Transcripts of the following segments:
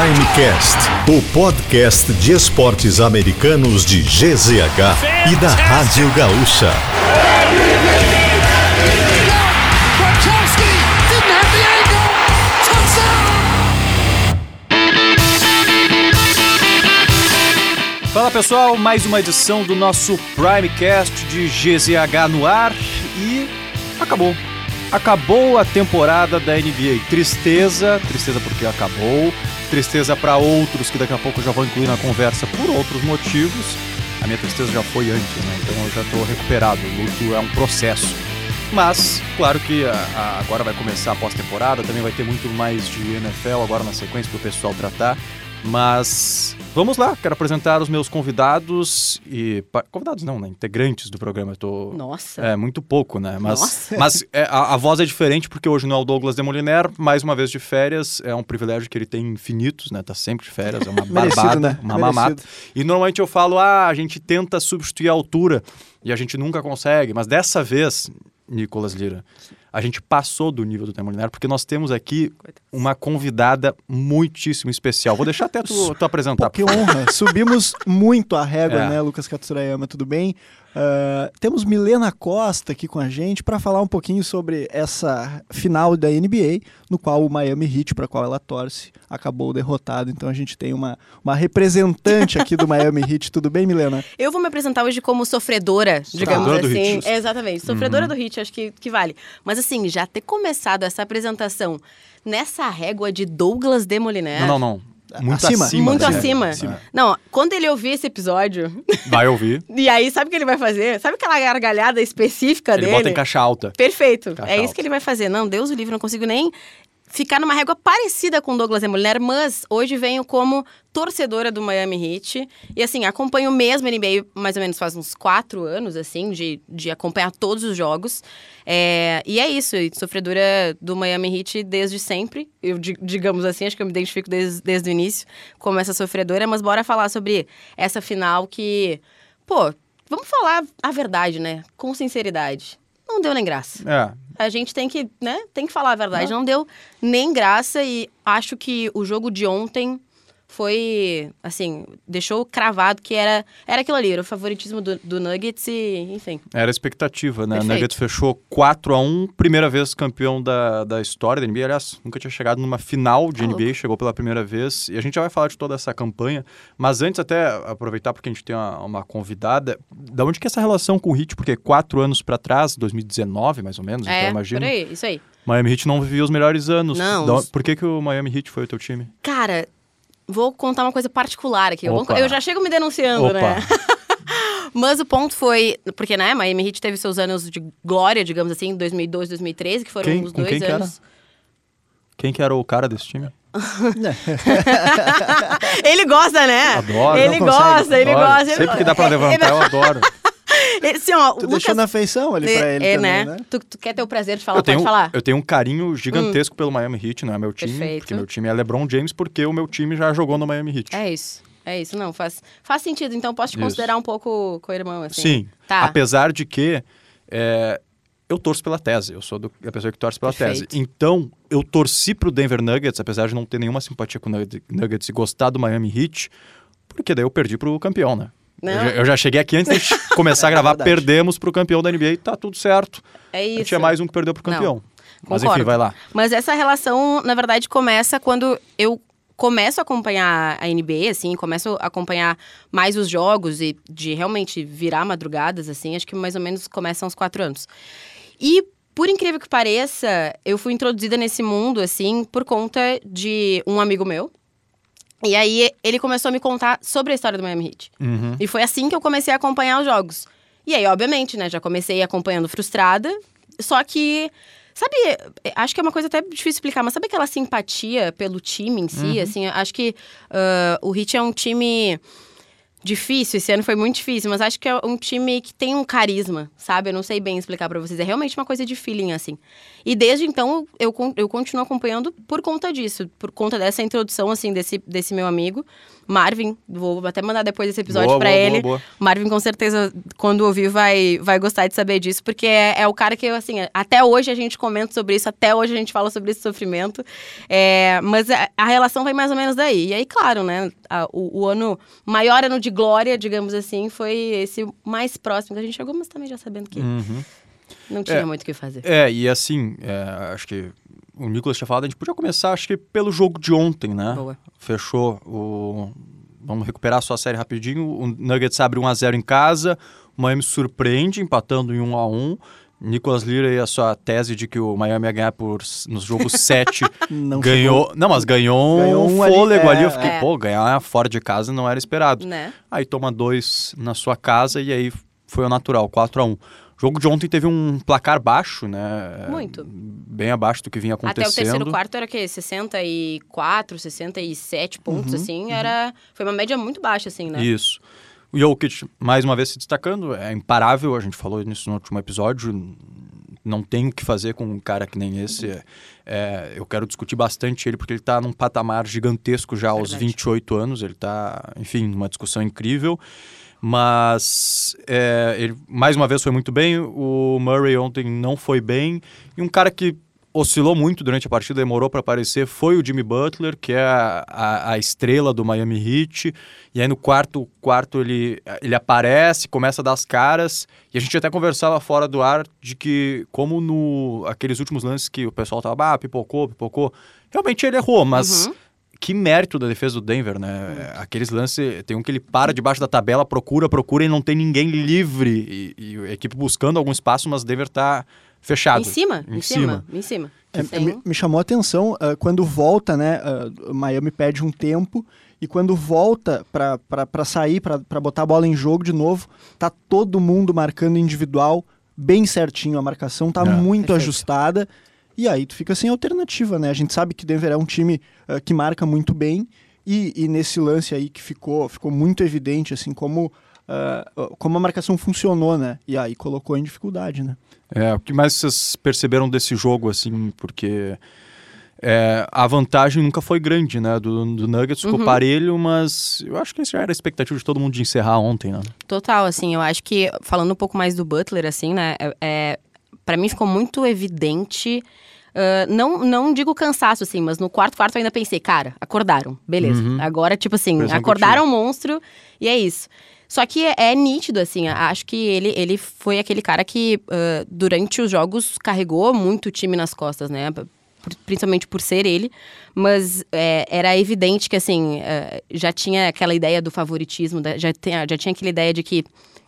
Primecast, o podcast de esportes americanos de GZH e da Rádio Gaúcha. Fala pessoal, mais uma edição do nosso Primecast de GZH no ar e acabou. Acabou a temporada da NBA. Tristeza, tristeza porque acabou, tristeza para outros que daqui a pouco já vou incluir na conversa por outros motivos. A minha tristeza já foi antes, né? Então eu já estou recuperado. O luto é um processo. Mas, claro que a, a, agora vai começar a pós-temporada, também vai ter muito mais de NFL agora na sequência para o pessoal tratar. Mas vamos lá, quero apresentar os meus convidados e. Convidados não, né? Integrantes do programa. Eu tô. Nossa. É, muito pouco, né? Mas, mas é, a, a, voz é diferente porque hoje não é o Douglas de Moliner, mais uma vez de férias. É um privilégio que ele tem infinitos, né? Tá sempre de férias, é uma barbada, né? uma Merecido. mamata. E normalmente eu falo, ah, a gente tenta substituir a altura e a gente nunca consegue, mas dessa vez, Nicolas Lira a gente passou do nível do Termolinário, porque nós temos aqui uma convidada muitíssimo especial. Vou deixar até tu, tu apresentar. Pô, que honra. Subimos muito a régua, é. né, Lucas Katsurayama? Tudo bem? Uh, temos Milena Costa aqui com a gente para falar um pouquinho sobre essa final da NBA, no qual o Miami Heat, para qual ela torce, acabou derrotado. Então a gente tem uma, uma representante aqui do Miami Heat. Tudo bem, Milena? Eu vou me apresentar hoje como sofredora, digamos sofredora assim. É, exatamente, sofredora uhum. do Heat, acho que, que vale. Mas assim, já ter começado essa apresentação nessa régua de Douglas Demoliner. Não, não, não. Muito acima. acima muito acima. acima. Não, quando ele ouvir esse episódio. Vai ouvir. e aí, sabe o que ele vai fazer? Sabe aquela gargalhada específica ele dele? Ele bota em caixa alta. Perfeito. Caixa é alta. isso que ele vai fazer. Não, Deus o livre, não consigo nem ficar numa régua parecida com Douglas Demoliner, mas hoje venho como torcedora do Miami Heat. E assim, acompanho mesmo a NBA mais ou menos faz uns quatro anos, assim, de, de acompanhar todos os jogos. É, e é isso, sofredora do Miami Heat desde sempre. Eu, digamos assim, acho que eu me identifico desde, desde o início como essa sofredora, mas bora falar sobre essa final que, pô, vamos falar a verdade, né? Com sinceridade. Não deu nem graça. É, a gente tem que, né, tem que falar a verdade. Não, não deu nem graça e acho que o jogo de ontem foi, assim, deixou cravado que era, era aquilo ali, era o favoritismo do, do Nuggets e, enfim. Era a expectativa, né? O Nuggets fechou 4 a 1 primeira vez campeão da, da história da NBA. Aliás, nunca tinha chegado numa final de tá NBA, louco. chegou pela primeira vez. E a gente já vai falar de toda essa campanha. Mas antes, até aproveitar, porque a gente tem uma, uma convidada, da onde que é essa relação com o Heat? Porque quatro anos para trás, 2019 mais ou menos, é, então imagina. Por aí, isso aí. Miami Heat não vivia os melhores anos. Não. Por que, que o Miami Heat foi o teu time? Cara, vou contar uma coisa particular aqui. Eu, eu já chego me denunciando, Opa. né? Mas o ponto foi, porque, né, Miami Heat teve seus anos de glória, digamos assim, 2002, 2013, que foram quem, os dois quem anos. Que quem que era o cara desse time? ele gosta, né? Adoro. Ele gosta, ele adoro. gosta. Sempre que dá pra levantar, eu adoro. Assim, ó, tu Lucas... deixou na feição ali pra ele é, também, né? né? Tu, tu, quer ter o prazer de falar, eu tenho, pode falar. Eu tenho um carinho gigantesco hum. pelo Miami Heat, não é meu time, Perfeito. porque meu time é LeBron James, porque o meu time já jogou no Miami Heat. É isso. É isso, não, faz, faz sentido. Então, posso te isso. considerar um pouco co-irmão, assim. Sim, tá. apesar de que é, eu torço pela tese, eu sou do, a pessoa que torce pela Perfeito. tese. Então, eu torci pro Denver Nuggets, apesar de não ter nenhuma simpatia com o Nuggets e gostar do Miami Heat, porque daí eu perdi pro campeão, né? Eu já, eu já, cheguei aqui antes de começar a gravar, é perdemos pro campeão da NBA e tá tudo certo. É isso. Tinha mais um que perdeu pro campeão. Não, Mas concordo. enfim, vai lá. Mas essa relação, na verdade, começa quando eu começo a acompanhar a NBA, assim, começo a acompanhar mais os jogos e de realmente virar madrugadas, assim, acho que mais ou menos começa aos quatro anos. E, por incrível que pareça, eu fui introduzida nesse mundo, assim, por conta de um amigo meu. E aí, ele começou a me contar sobre a história do Miami Heat. Uhum. E foi assim que eu comecei a acompanhar os jogos. E aí, obviamente, né, já comecei acompanhando frustrada, só que Sabe, acho que é uma coisa até difícil explicar, mas sabe aquela simpatia pelo time em si? Uhum. Assim, acho que uh, o Heat é um time difícil, esse ano foi muito difícil, mas acho que é um time que tem um carisma, sabe? Eu não sei bem explicar para vocês, é realmente uma coisa de feeling, assim. E desde então, eu, eu continuo acompanhando por conta disso, por conta dessa introdução, assim, desse, desse meu amigo. Marvin, vou até mandar depois esse episódio boa, ele. boa, boa. Marvin, com certeza, quando ouvir, vai, vai gostar de saber disso, porque é, é o cara que, assim, até hoje a gente comenta sobre isso, até hoje a gente fala sobre esse sofrimento. É, mas a, a relação vai mais ou menos daí. E aí, claro, né? a- o, o ano, maior ano de glória, digamos assim, foi esse mais próximo que a gente chegou, mas também já sabendo que Uhum. Não tinha É. muito o que fazer. É, e assim, é, acho que o Nicolas tinha falado, a gente podia começar, acho que pelo jogo de ontem, né? Boa. Fechou o. Vamos recuperar só a série rapidinho. O Nuggets abre 1x0 em casa, o Miami surpreende, empatando em 1x1. Nicolas Lira e a sua tese de que o Miami ia ganhar por, nos jogos 7 Não ganhou. Não, mas ganhou, Ganhou um ali, fôlego ali. é, Eu fiquei, é. pô, ganhar fora de casa não era esperado. Né? Aí toma dois na sua casa e aí foi o natural, 4 a 1 O jogo de ontem teve um placar baixo, né? Muito. Bem abaixo do que vinha Até o acontecendo. terceiro quarto era o quê? 64, 67 pontos, assim. Era... Foi uma média muito baixa, assim, né? Isso. O Jokic, mais uma vez se destacando, é imparável, a gente falou nisso no último episódio, não tem o que fazer com um cara que nem esse. É, é, eu quero discutir bastante ele, porque ele está num patamar gigantesco já aos Verdade. 28 anos, ele está, enfim, numa discussão incrível. Mas é, ele, mais uma vez foi muito bem, o Murray ontem não foi bem, e um cara que oscilou muito durante a partida, demorou para aparecer, foi o Jimmy Butler, que é a, a, a estrela do Miami Heat. E aí no quarto quarto ele, ele aparece, começa a dar as caras. E a gente até conversava fora do ar de que, como no aqueles últimos lances que o pessoal tava, ah, pipocou, pipocou. Realmente ele errou, mas Uhum. Que mérito da defesa do Denver, né? Aqueles lances, tem um que ele para debaixo da tabela, procura, procura e não tem ninguém livre. E, e a equipe buscando algum espaço, mas o Denver tá fechado. Em cima, em, Em cima, cima. em cima. É, me, me chamou a atenção ah, quando volta, né? o Miami pede um tempo e quando volta para sair, para botar a bola em jogo de novo, tá todo mundo marcando individual bem certinho. A marcação tá É. muito Perfeito. ajustada. E aí tu fica sem alternativa, né? A gente sabe que Denver é um time ah, que marca muito bem. E, e nesse lance aí que ficou, ficou muito evidente, assim, como, ah, como a marcação funcionou, né? E aí colocou em dificuldade, né? É, o que mais vocês perceberam desse jogo, assim, porque é, a vantagem nunca foi grande, né? Do, do Nuggets ficou Uhum. parelho, mas eu acho que essa já era a expectativa de todo mundo de encerrar ontem, né? Total, assim, eu acho que, falando um pouco mais do Butler, assim, né, é, é, para mim ficou muito evidente, ah, não, não digo cansaço, assim, mas no quarto quarto eu ainda pensei, cara, acordaram, beleza. Uhum. Agora, tipo assim, acordaram o monstro e é isso. Só que é, é nítido, assim, acho que ele, ele foi aquele cara que, ah, durante os jogos, carregou muito o time nas costas, né? Principalmente por ser ele, mas é, era evidente que, assim, é, já tinha aquela ideia do favoritismo, da- já, tinha, já tinha aquela ideia de que,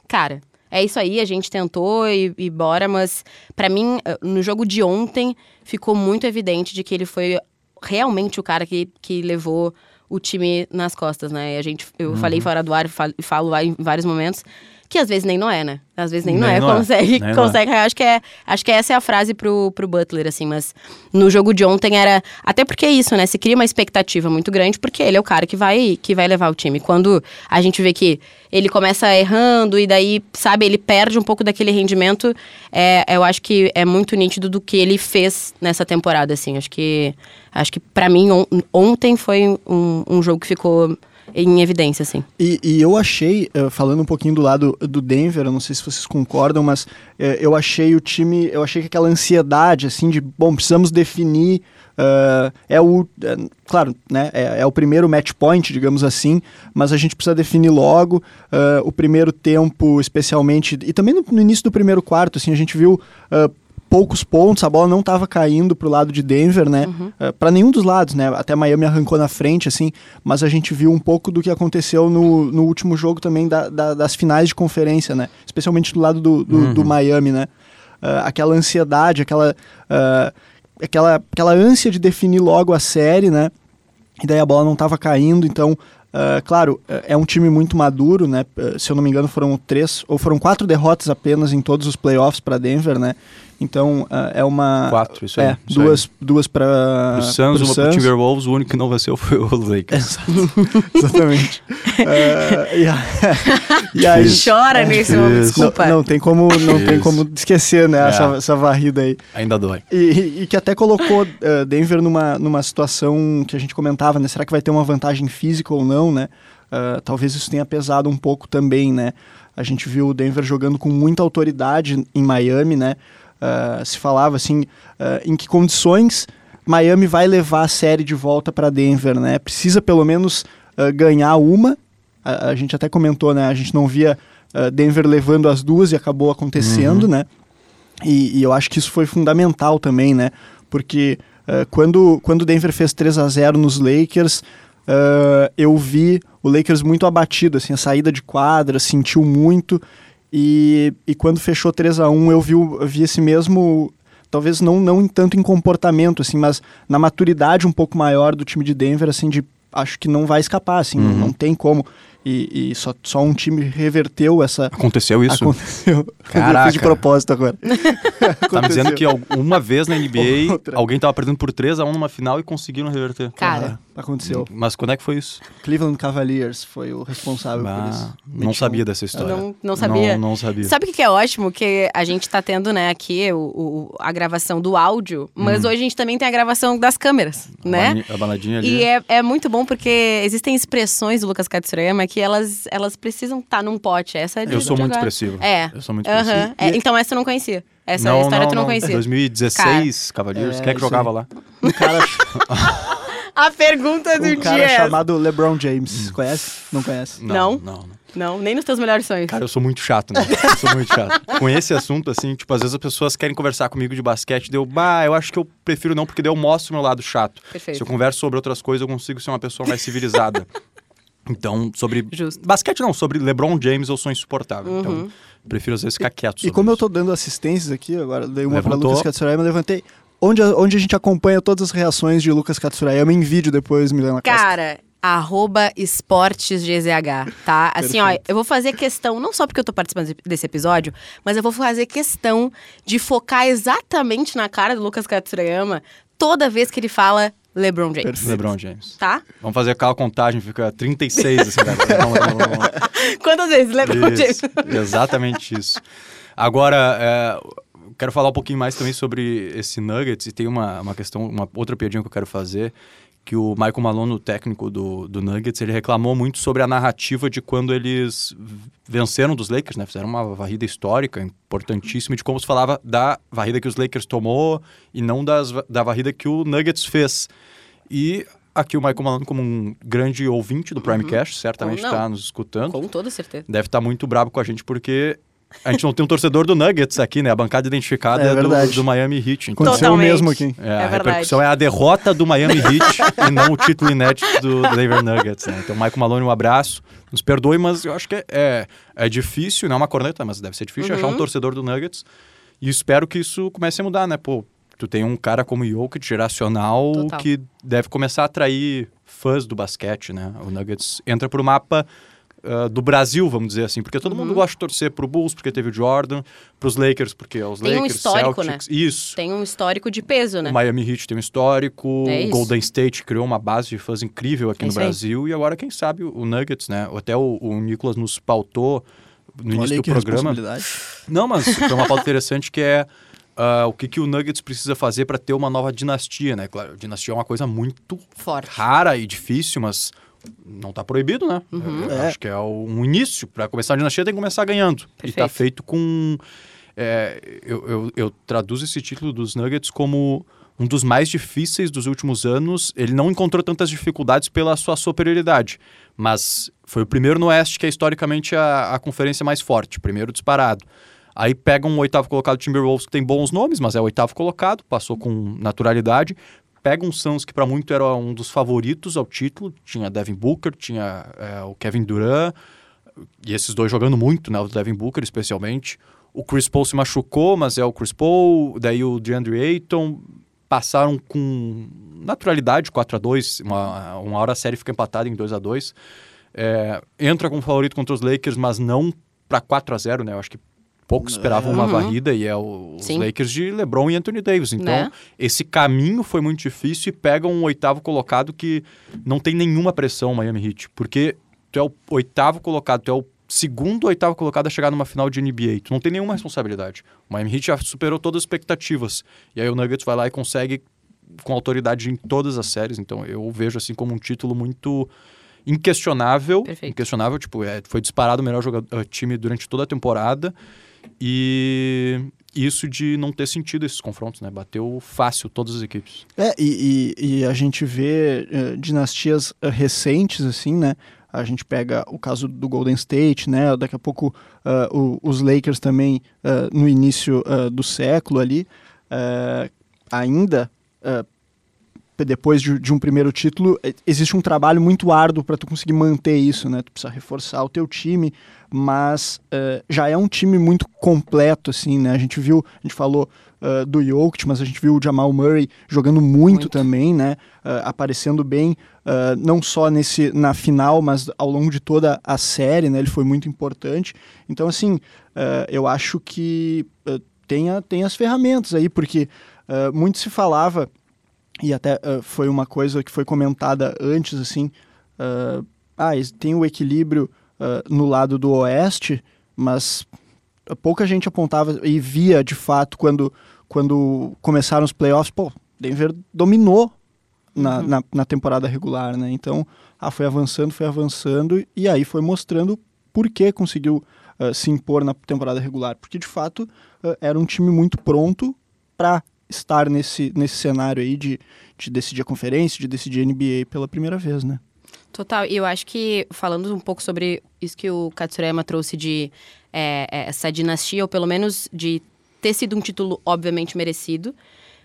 cara, é isso aí, a gente tentou e, e bora, mas pra mim, eh, no jogo de ontem, ficou muito evidente de que ele foi realmente o cara que, que levou o time nas costas, né? E a gente, eu falei fora do ar, fal- falo lá em vários momentos, que às vezes nem não é, né? Às vezes nem, não Nem é, não é. consegue, não é. consegue. Acho que é, acho que essa é a frase pro, pro Butler, assim, mas no jogo de ontem era. Até porque é isso, né? Se cria uma expectativa muito grande, porque ele é o cara que vai, que vai levar o time. Quando a gente vê que ele começa errando e daí, sabe, ele perde um pouco daquele rendimento, é, eu acho que é muito nítido do que ele fez nessa temporada, assim. Acho que. Acho que para mim, on- ontem foi um, um jogo que ficou em evidência, assim. E, e eu achei, eh, falando um pouquinho do lado do Denver, eu não sei se vocês concordam, mas eh, eu achei o time, eu achei que aquela ansiedade, assim, de, bom, precisamos definir, eh, é o, é, claro, né, é, é o primeiro match point, digamos assim, mas a gente precisa definir logo eh, o primeiro tempo, especialmente, e também no, no início do primeiro quarto, assim, a gente viu eh, poucos pontos, a bola não estava caindo pro lado de Denver, né? para nenhum dos lados, né? Até Miami arrancou na frente, assim, mas a gente viu um pouco do que aconteceu no, no último jogo também da- da- das finais de conferência, né? Especialmente do lado do, do, do Miami, né? Ah, aquela ansiedade, aquela, ah, aquela, aquela ânsia de definir logo a série, né? E daí a bola não estava caindo, então, ah, claro, é é um time muito maduro, né? Se eu não me engano, foram três ou foram quatro derrotas apenas em todos os playoffs para Denver, né? Então, ah, é uma. Quatro, isso aí. É, isso aí. duas, duas para. Pro Suns, uma pro Timberwolves, o único que não venceu foi o Lakers. Exatamente. É, e, a- e aí, Chora nesse momento, desculpa. não, não tem como, não tem como esquecer, né? É. Essa, essa varrida aí. Ainda dói. E, e- que até colocou eh, Denver numa, numa situação que a gente comentava, né? Será que vai ter uma vantagem física ou não? não, né? Uh, talvez isso tenha pesado um pouco também, né? A gente viu o Denver jogando com muita autoridade em Miami, né? Uh, se falava assim, uh, em que condições Miami vai levar a série de volta para Denver, né? Precisa pelo menos ganhar uma. A, a, gente até comentou, né? A gente não via Denver levando as duas e acabou acontecendo, uhum. né? E, e, eu acho que isso foi fundamental também, né? Porque quando, quando Denver fez 3 a 0 nos Lakers, eu vi o Lakers muito abatido, assim, a saída de quadra, sentiu muito. E, e quando fechou 3 a 1 eu vi, eu vi esse mesmo. Talvez não, não tanto em comportamento, assim, mas na maturidade um pouco maior do time de Denver, assim, de acho que não vai escapar, assim, uhum. não, tem como e, e, só, só um time reverteu essa. Aconteceu isso? Aconteceu. Caraca. Eu fiz de propósito agora. tá me dizendo que uma vez na NBA alguém tava perdendo por 3 a 1 numa final e conseguiram reverter. Cara. Ah, aconteceu. Mas quando é que foi isso? Cleveland Cavaliers foi o responsável por isso. Não sabia dessa história. Não, não sabia? Não, não, sabia. Sabe o que é ótimo? Que a gente tá tendo, né, aqui o, o a gravação do áudio, mas hum. hoje a gente também tem a gravação das câmeras, a né? A baladinha ali. E é, é muito bom porque existem expressões do Lucas Katsurayama que elas, elas precisam estar tá num pote. Essa é Eu sou muito expressivo. É. Eu sou muito expressivo. É, então essa eu não conhecia. Essa não, história não, tu não, não conhecia. 2016, cara, Cavaleiros. É, Quem é que jogava aí. lá? Um cara... A pergunta do um dia. Um cara chamado LeBron James. Hum. Conhece? Não conhece? Não. Não, não. não. nem nos teus melhores sonhos. Cara, eu sou muito chato, né? Eu sou muito chato. Com esse assunto, assim, tipo, às vezes as pessoas querem conversar comigo de basquete, deu, bah, eu acho que eu prefiro não, porque daí eu mostro o meu lado chato. Perfeito. Se eu converso sobre outras coisas, eu consigo ser uma pessoa mais civilizada. Então, sobre. Justo. Basquete não, sobre LeBron James eu sou insuportável. Então, uhum. Então, prefiro às vezes ficar quieto. E, e como isso. eu tô dando assistências aqui, agora dei uma Levantou. pra Lucas Katsurayama, levantei. Onde a, onde a gente acompanha todas as reações de Lucas Katsurayama em vídeo depois, Milena Costa. Cara, arroba esportesgzh, tá? Assim, ó, eu vou fazer questão, não só porque eu tô participando desse episódio, mas eu vou fazer questão de focar exatamente na cara do Lucas Katsurayama toda vez que ele fala LeBron James. Perfeito. LeBron James. Tá? Vamos fazer aquela contagem, fica 36 assim, cara. vamos, vamos, vamos. Quantas vezes LeBron isso, James? Exatamente isso. Agora, é, quero falar um pouquinho mais também sobre esse Nuggets e tem uma, uma questão, uma outra piadinha que eu quero fazer, que o Michael Malone, o técnico do, do Nuggets, ele reclamou muito sobre a narrativa de quando eles venceram dos Lakers, né? Fizeram uma varrida histórica, importantíssima, de como se falava da varrida que os Lakers tomou e não das, da varrida que o Nuggets fez. E aqui o Michael Malone, como um grande ouvinte do Primecast, uhum. certamente está nos escutando. Com toda certeza. Deve estar tá muito bravo com a gente, porque a gente não tem um torcedor do Nuggets aqui, né? A bancada identificada é, do, do, Miami Heat. Então. Aconteceu o mesmo aqui. É, é a repercussão é a derrota do Miami Heat e não o título inédito do Denver Nuggets. Né? Então, Michael Malone, um abraço. Nos perdoe, mas eu acho que é, é, é difícil, não é uma corneta, mas deve ser difícil uhum. achar um torcedor do Nuggets. E espero que isso comece a mudar, né? Pô, tu tem um cara como Jokic, geracional, Total. que deve começar a atrair fãs do basquete, né? O Nuggets entra pro mapa uh, do Brasil, vamos dizer assim, porque todo uhum. mundo gosta de torcer pro Bulls, porque teve o Jordan, pros Lakers, porque os tem Lakers, um histórico, Celtics, né? isso. Tem um histórico de peso, né? O Miami Heat tem um histórico, é o Golden State criou uma base de fãs incrível aqui é no Brasil, aí. e agora, quem sabe, o Nuggets, né? Até o, o Nicolas nos pautou no início do programa. Não, mas foi uma pauta interessante que é Uh, o que, que o Nuggets precisa fazer para ter uma nova dinastia, né? Claro, dinastia é uma coisa muito Forte. rara e difícil, mas não está proibido, né? Uhum. É. Acho que é um início. Para começar a dinastia tem que começar ganhando. Perfeito. E está feito com... É, eu, eu, eu traduzo esse título dos Nuggets como um dos mais difíceis dos últimos anos. Ele não encontrou tantas dificuldades pela sua superioridade, mas foi o primeiro no Oeste que é historicamente a, a conferência mais forte, primeiro disparado. Aí pega um oitavo colocado Timberwolves que tem bons nomes, mas é o oitavo colocado, passou com naturalidade pega um Suns que para muito era um dos favoritos ao título, tinha Devin Booker, tinha é, o Kevin Durant, e esses dois jogando muito, né, o Devin Booker especialmente. O Chris Paul se machucou, mas é o Chris Paul, daí o DeAndre Ayton, passaram com naturalidade 4 a 2 uma, uma hora a série fica empatada em 2 a 2 é, entra como favorito contra os Lakers, mas não para 4 a 0 né? Eu acho que poucos esperavam uma uhum. varrida e é o, os Sim. Lakers de LeBron e Anthony Davis. Então, né? esse caminho foi muito difícil e pega um oitavo colocado que não tem nenhuma pressão, Miami Heat, porque tu é o oitavo colocado, tu é o segundo oitavo colocado a chegar numa final de NBA. Tu não tem nenhuma responsabilidade. O Miami Heat já superou todas as expectativas. E aí o Nuggets vai lá e consegue com autoridade em todas as séries. Então eu vejo assim como um título muito inquestionável, Perfeito. inquestionável, tipo, é, foi disparado o melhor jogador, time durante toda a temporada. E isso de não ter sentido esses confrontos, né? Bateu fácil todas as equipes. É, e, e, e a gente vê eh, dinastias eh, recentes, assim, né? A gente pega o caso do Golden State, né? Daqui a pouco ah, o- os Lakers também ah, no início do século ali. ainda, ah, depois de, de um primeiro título, eh, existe um trabalho muito árduo para tu conseguir manter isso, né? Tu precisa reforçar o teu time, mas eh, já é um time muito completo, assim, né? A gente viu, a gente falou ah, do Jokic, mas a gente viu o Jamal Murray jogando muito, Muito. também, né? Ah, aparecendo bem, não só nesse na final, mas ao longo de toda a série, né? Ele foi muito importante. Então, assim, eu acho que tem, a- tem as ferramentas aí, porque muito se falava e até ah, foi uma coisa que foi comentada antes, assim, ah, ah, es- tem o equilíbrio ah, no lado do oeste, mas pouca gente apontava e via de fato quando, quando começaram os playoffs, pô, Denver dominou na, Uhum. na, na temporada regular, né? Então, ah, foi avançando, foi avançando, e aí foi mostrando por que conseguiu ah, se impor na temporada regular, porque de fato ah, era um time muito pronto para estar nesse, nesse cenário aí de, de decidir a conferência, de decidir a NBA pela primeira vez, né? Total, e eu acho que falando um pouco sobre isso que o Katsurayama trouxe de é, é, essa dinastia, ou pelo menos de ter sido um título obviamente merecido,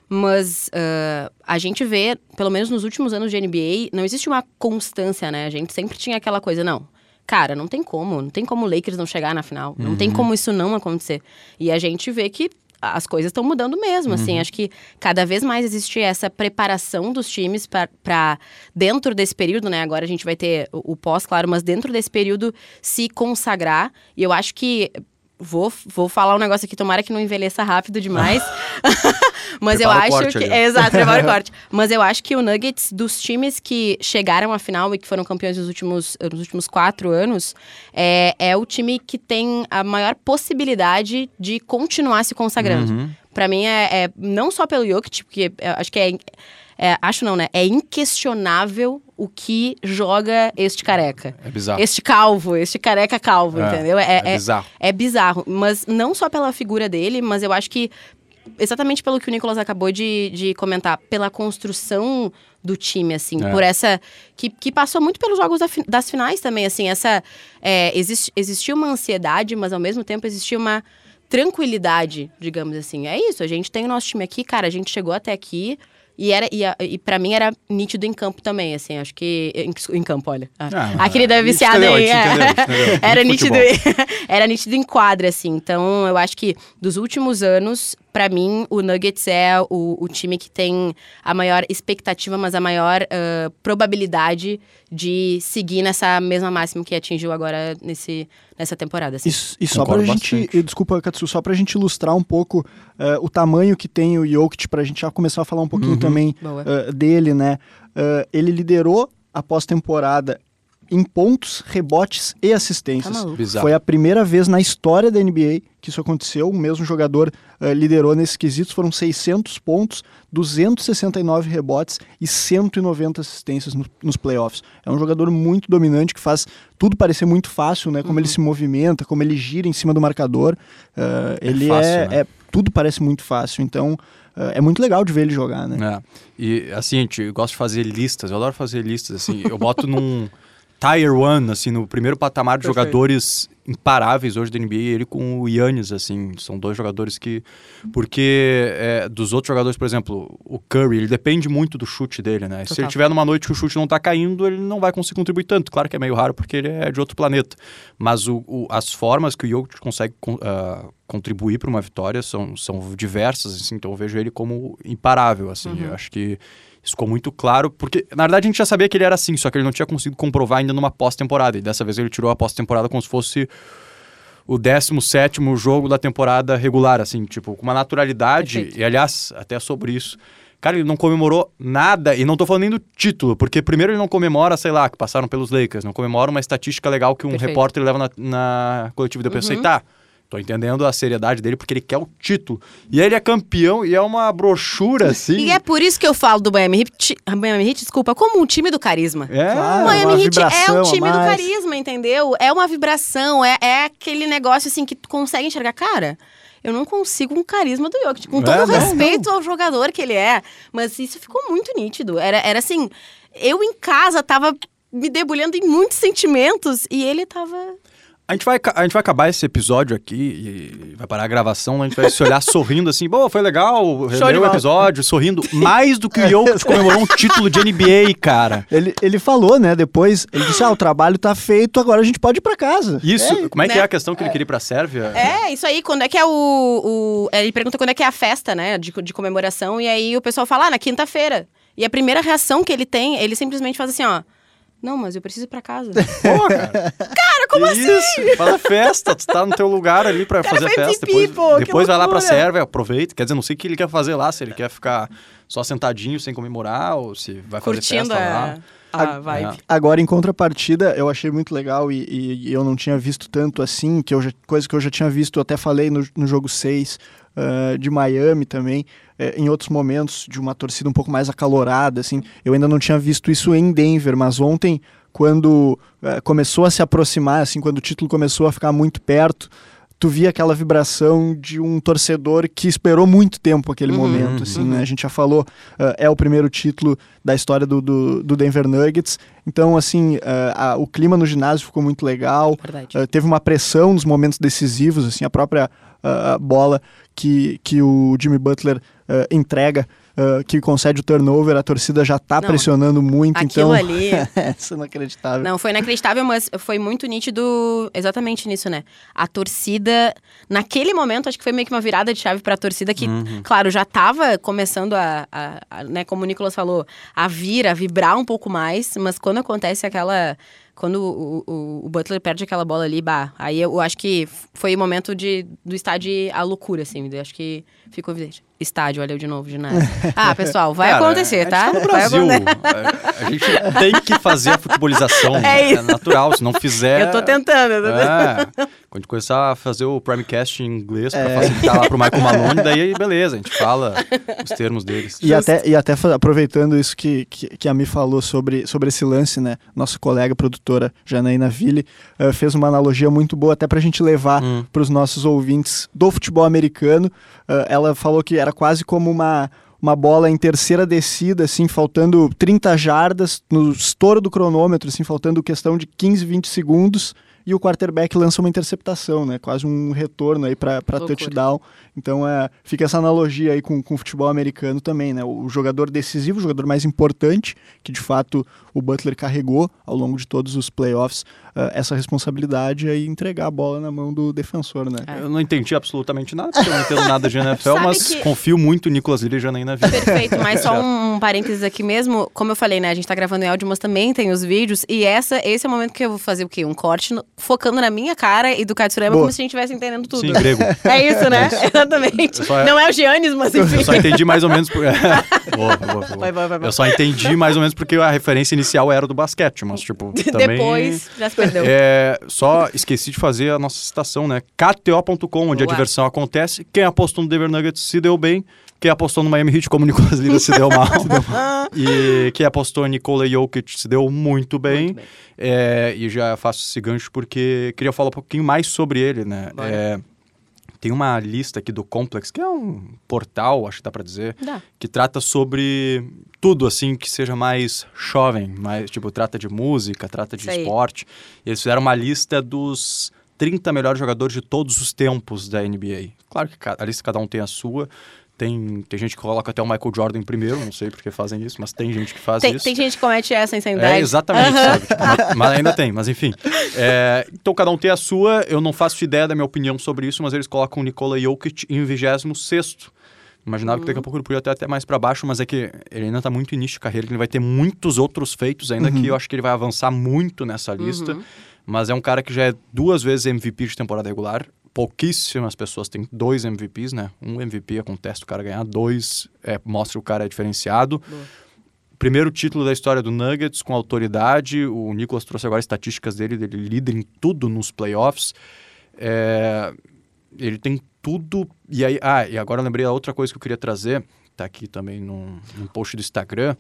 mas ah, a gente vê, pelo menos nos últimos anos de NBA, não existe uma constância, né? A gente sempre tinha aquela coisa, não. Cara, não tem como, não tem como o Lakers não chegar na final, não tem como isso não acontecer. E a gente vê que as coisas estão mudando mesmo, assim. Acho que cada vez mais existe essa preparação dos times para dentro desse período, né? Agora a gente vai ter o, o pós, claro, mas dentro desse período se consagrar. E eu acho que vou, vou falar um negócio aqui, tomara que não envelheça rápido demais. mas eu Prepara acho que é, exato, prepara o corte. Mas eu acho que o Nuggets dos times que chegaram à final e que foram campeões nos últimos, nos últimos quatro anos é, é o time que tem a maior possibilidade de continuar se consagrando. Uhum. Pra mim é, é não só pelo Jokic, porque acho que é, é- acho não, né? É inquestionável o que joga este careca. É bizarro. Este calvo, este careca calvo, É, entendeu? é é, bizarro. é bizarro. Mas não só pela figura dele, mas eu acho que exatamente pelo que o Nicolas acabou de, de comentar, pela construção do time, assim, É. por essa. Que, que passou muito pelos jogos da das finais também, assim, essa. É, exist, existia uma ansiedade, mas ao mesmo tempo existia uma tranquilidade, digamos assim. É isso, a gente tem o nosso time aqui, cara, a gente chegou até aqui. E, era, e, e para mim era nítido em campo também, assim, acho que. Em, em campo, olha. Ah, a querida é viciada entendeu, a em. gente é. entendeu, entendeu. Era nítido, era nítido em quadra, assim. Então, eu acho que dos últimos anos, pra mim, o Nuggets é o, o time que tem a maior expectativa, mas a maior ah, probabilidade de seguir nessa mesma máxima que atingiu agora nesse, nessa temporada. Assim. E, e só pra Concordo gente, bastante. e desculpa, Katsu, só pra gente ilustrar um pouco eh, o tamanho que tem o Jokic, pra gente já começar a falar um pouquinho Uhum. também eh, dele, né? Ele liderou a pós-temporada em pontos, rebotes e Tá assistências. Bizarro. Foi a primeira vez na história da NBA que isso aconteceu. O mesmo jogador eh, liderou nesses quesitos. Foram 600 pontos, 269 rebotes e 190 assistências no- nos playoffs. É um jogador muito dominante que faz tudo parecer muito fácil, né? Como Uhum. ele se movimenta, como ele gira em cima do marcador. Eh, ele fácil, é, né? é- tudo parece muito fácil. Então eh, é muito legal de ver ele jogar, né? É. E assim, gente, eu gosto de fazer listas, eu adoro fazer listas, assim. Eu boto num Tier 1, assim, no primeiro patamar de Perfeito. jogadores imparáveis hoje da NBA, ele com o Yannis, assim. São dois jogadores que. Porque é, dos outros jogadores, por exemplo, o Curry, ele depende muito do chute dele, né? Se Total. ele tiver numa noite que o chute não tá caindo, ele não vai conseguir contribuir tanto. Claro que é meio raro porque ele é de outro planeta. Mas o, o- as formas que o Jokic consegue con- ah, contribuir para uma vitória são, são diversas, assim, então eu vejo ele como imparável, assim. Eu acho que isso ficou muito claro, porque na verdade a gente já sabia que ele era assim, só que ele não tinha conseguido comprovar ainda numa pós-temporada. E dessa vez ele tirou a pós-temporada como se fosse o 17 jogo da temporada regular, assim, tipo, com uma naturalidade. Perfeito. E aliás, até sobre isso. Cara, ele não comemorou nada, e não tô falando nem do título, porque primeiro ele não comemora, sei lá, que passaram pelos Lakers, não comemora uma estatística legal que um Perfeito. repórter leva na, na coletiva. Eu pensei, Uhum. tá, tô entendendo a seriedade dele porque ele quer o título. E ele é campeão e é uma brochura, assim. E é por isso que eu falo do Miami Heat, Miami Heat, desculpa, como um time do carisma. É, Claro. O Miami uma Heat é a time do carisma, entendeu? É uma vibração, é, é aquele negócio assim que tu consegue enxergar. Cara, eu não consigo um carisma do Jokic, com todo É, o não, respeito ao jogador que ele é. Mas isso ficou muito nítido. Era, era assim, eu em casa tava me debulhando em muitos sentimentos e ele tava. A gente, vai, a gente vai acabar esse episódio aqui e vai parar a gravação, a gente vai se olhar sorrindo assim, pô, foi legal, de releu o episódio, sorrindo. Mais do que o Jokic comemorou um título de NBA, cara. Ele, ele falou, né, depois, ele disse, ah, o trabalho tá feito, agora a gente pode ir pra casa. Isso, como é que né? é a questão que ele queria ir pra Sérvia? É, isso aí, quando é que é o. o- ele pergunta quando é que é a festa, né, de, de comemoração, e aí o pessoal fala, ah, na quinta-feira. E a primeira reação que ele tem, ele simplesmente faz assim, ó. Não, mas eu preciso ir pra casa. Pô, cara. Cara, como assim? Isso, faz a festa, tu tá no teu lugar ali pra Cara, fazer foi festa. MVP, Depois, pô, depois vai lá pra. Sérvia, aproveita. Quer dizer, não sei o que ele quer fazer lá, se ele quer ficar só sentadinho sem comemorar, ou se vai fazer Curtindo festa a, lá. A vibe. Agora, em contrapartida, eu achei muito legal e, e- e eu não tinha visto tanto assim, que eu já- coisa que eu já tinha visto, eu até falei no, no jogo 6 ah, de Miami também, eh, em outros momentos, de uma torcida um pouco mais acalorada, assim. Eu ainda não tinha visto isso em Denver, mas ontem, quando eh, começou a se aproximar, assim, quando o título começou a ficar muito perto, tu via aquela vibração de um torcedor que esperou muito tempo aquele Uhum, momento, assim, né? A gente já falou, eh, é o primeiro título da história do, do, do Denver Nuggets, então, assim, eh, a- o clima no ginásio ficou muito legal, eh, teve uma pressão nos momentos decisivos, assim, a própria bola que, que o Jimmy Butler entrega, eh, que concede o turnover, a torcida já tá Não, pressionando muito, Aquilo então... ali. Isso é inacreditável. Não, foi inacreditável, mas foi muito nítido exatamente nisso, né? A torcida, naquele momento, acho que foi meio que uma virada de chave pra torcida que, claro, já tava começando a, a- a, né, como o Nicolas falou, a vir, a vibrar um pouco mais, mas quando acontece aquela. Quando o, o- o Butler perde aquela bola ali, bah, aí eu acho que foi o momento de, do estádio à loucura, assim. eu Acho que ficou evidente. Estádio, olha eu de novo, ginásio. Ah, pessoal, vai Cara, acontecer, a tá? gente tá no Vai Brasil. acontecer. A, a gente tem que fazer a futebolização. É isso. natural. Se não fizer. Eu tô tentando, eu tô tentando. É. Quando a gente começar a fazer o Primecast em inglês pra É. facilitar lá pro Michael Malone, daí beleza, a gente fala os termos deles. E até, e até aproveitando isso que, que, que a Mi falou sobre, sobre esse lance, né? Nossa colega produtora Janaína Ville eh, fez uma analogia muito boa até pra gente levar Hum. para os nossos ouvintes do futebol americano. Eh, ela falou que era quase como uma, uma bola em terceira descida, assim, faltando 30 jardas no estouro do cronômetro, assim, faltando questão de 15, 20 segundos. E o quarterback lança uma interceptação, né? Quase um retorno aí para touchdown. Então é, fica essa analogia aí com, com o futebol americano também, né? O jogador decisivo, o jogador mais importante, que de fato o Butler carregou ao longo de todos os playoffs, essa responsabilidade é entregar a bola na mão do defensor, né? É. Eu não entendi absolutamente nada, porque eu não entendo nada de NFL, mas que- confio muito em Nicolas Lille e Janaína Vida. Perfeito, mas só um, um parênteses aqui mesmo. Como eu falei, né? A gente tá gravando em áudio, mas também tem os vídeos. E essa, esse é o momento que eu vou fazer o quê? Um corte no- focando na minha cara e do Katsurama, Boa. como se a gente estivesse entendendo tudo. Sim, grego. É isso, né? Exatamente. Eu só- Não é o Giannis, mas enfim. Eu só entendi mais ou menos. Por... boa, boa, boa. Vai, vai, vai, vai. Eu só entendi mais ou menos porque a referência inicial era do basquete, mas tipo. Também... Depois, já se É, só esqueci de fazer a nossa citação, né? KTO.com, onde a Boa. diversão acontece. Quem apostou no Denver Nuggets se deu bem. Quem apostou no Miami Heat, como o Nicolas Lira, se deu mal. e quem apostou em Nikola Jokic se deu muito bem. Muito bem. É, e já faço esse gancho porque queria falar um pouquinho mais sobre ele, né? Tem uma lista aqui do Complex, que é um portal, acho que dá pra dizer, Dá. que trata sobre tudo, assim, que seja mais jovem, mais, tipo, trata de música, trata de Isso aí. esporte. E eles fizeram uma lista dos 30 melhores jogadores de todos os tempos da NBA. Claro que a lista cada um tem a sua. Tem, tem gente que coloca até o Michael Jordan em primeiro, não sei porque fazem isso, mas tem gente que faz Tem, isso. tem gente que comete essa insanidade. É, exatamente, sabe? Tipo, mas, mas ainda tem, mas enfim. É, então cada um tem a sua, eu não faço ideia da minha opinião sobre isso, mas eles colocam o Nikola Jokic em 26 Imaginava que daqui a pouco ele podia até, até mais pra baixo, mas é que ele ainda tá muito início de carreira, que ele vai ter muitos outros feitos ainda que eu acho que ele vai avançar muito nessa lista. Uhum. Mas é um cara que já é duas vezes MVP de temporada regular. Pouquíssimas pessoas têm dois MVPs, né? Um MVP acontece o cara ganhar, dois é, mostra que o cara é diferenciado. Boa. Primeiro título da história do Nuggets com autoridade. O Nicolas trouxe agora estatísticas dele, dele líder em tudo nos playoffs. É, ele tem tudo. E aí, ah, e agora eu lembrei a outra coisa que eu queria trazer, tá aqui também num, num post do Instagram,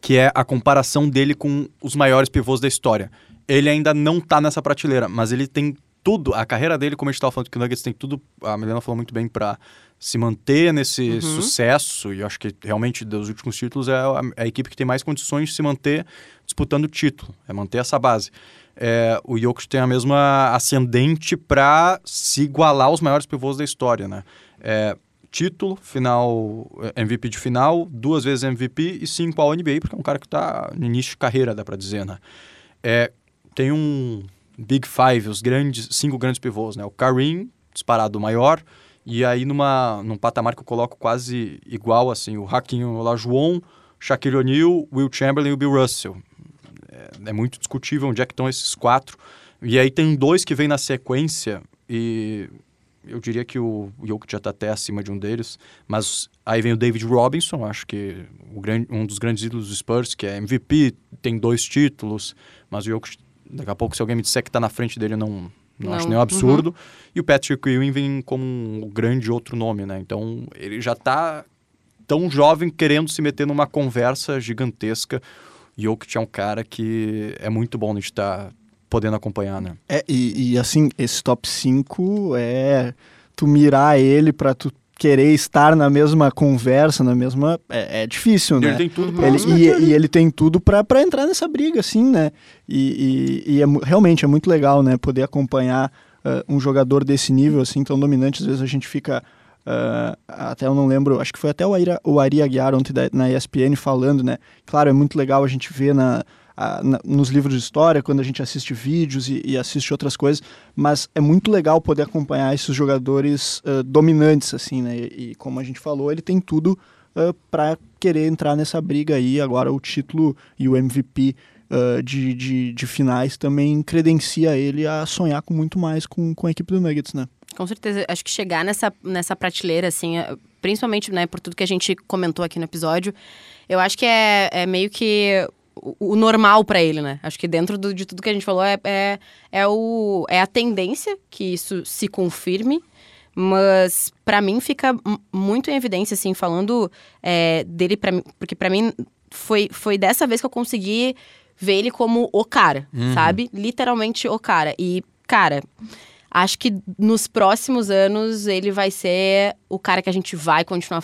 que é a comparação dele com os maiores pivôs da história. Ele ainda não tá nessa prateleira, mas ele tem tudo, a carreira dele, como a gente estava falando que o Nuggets tem tudo, a Milena falou muito bem para se manter nesse uhum. sucesso, e eu acho que realmente dos últimos títulos é a, é a, equipe que tem mais condições de se manter disputando o título, é manter essa base. É, o Jokic tem a mesma ascendente para se igualar aos maiores pivôs da história, né? É, título, final, MVP de final, duas vezes MVP e cinco ao NBA, porque é um cara que está no início de carreira, dá para dizer, né? É, tem um Big Five, os grandes, cinco grandes pivôs, né? O Kareem, disparado maior, e aí numa, num patamar que eu coloco quase igual, assim, o Hakim Olajuwon, Shaquille O'Neal, Will Chamberlain e o Bill Russell. É, é, muito discutível onde é que estão esses quatro. E aí tem dois que vêm na sequência e eu diria que o Jokic já está até acima de um deles, mas aí vem o David Robinson, acho que o grande, um dos grandes ídolos do Spurs, que é MVP, tem dois títulos, mas o Jokic Daqui a pouco, se alguém me disser que está na frente dele, eu não, não, não. acho nenhum absurdo. Uhum. E o Patrick Ewing vem como um grande outro nome, né? Então, ele já está tão jovem querendo se meter numa conversa gigantesca. E o que é um cara que é muito bom de estar podendo acompanhar, né? É, e, e assim, esse top 5 é tu mirar ele para tu querer estar na mesma conversa, na mesma. É, é difícil, né? Ele tem tudo pra ele, e, e, ele tem tudo para entrar nessa briga, assim, né? E, e, e é, realmente é muito legal, né? Poder acompanhar uh, um jogador desse nível, assim, tão dominante. Às vezes a gente fica. Uh, até eu não lembro, acho que foi até o Ari, o Ari Aguiar ontem da, na ESPN falando, né? Claro, é muito legal a gente ver na a, na, nos livros de história, quando a gente assiste vídeos e, e, assiste outras coisas, mas é muito legal poder acompanhar esses jogadores uh, dominantes, assim, né? E, e, como a gente falou, ele tem tudo uh, para querer entrar nessa briga aí. Agora o título e o MVP uh, de, de, de, finais também credencia ele a sonhar com muito mais com, com a equipe do Nuggets, né? Com certeza. Acho que chegar nessa, nessa prateleira, assim, principalmente né, por tudo que a gente comentou aqui no episódio, eu acho que é, é meio que o, normal para ele, né? Acho que dentro do, de tudo que a gente falou é, é, é, o, é a tendência que isso se confirme. Mas para mim fica muito em evidência, assim, falando é, dele para mim, porque para mim foi, foi dessa vez que eu consegui ver ele como o cara, uhum. sabe? Literalmente o cara. E, cara, acho que nos próximos anos ele vai ser o cara que a gente vai continuar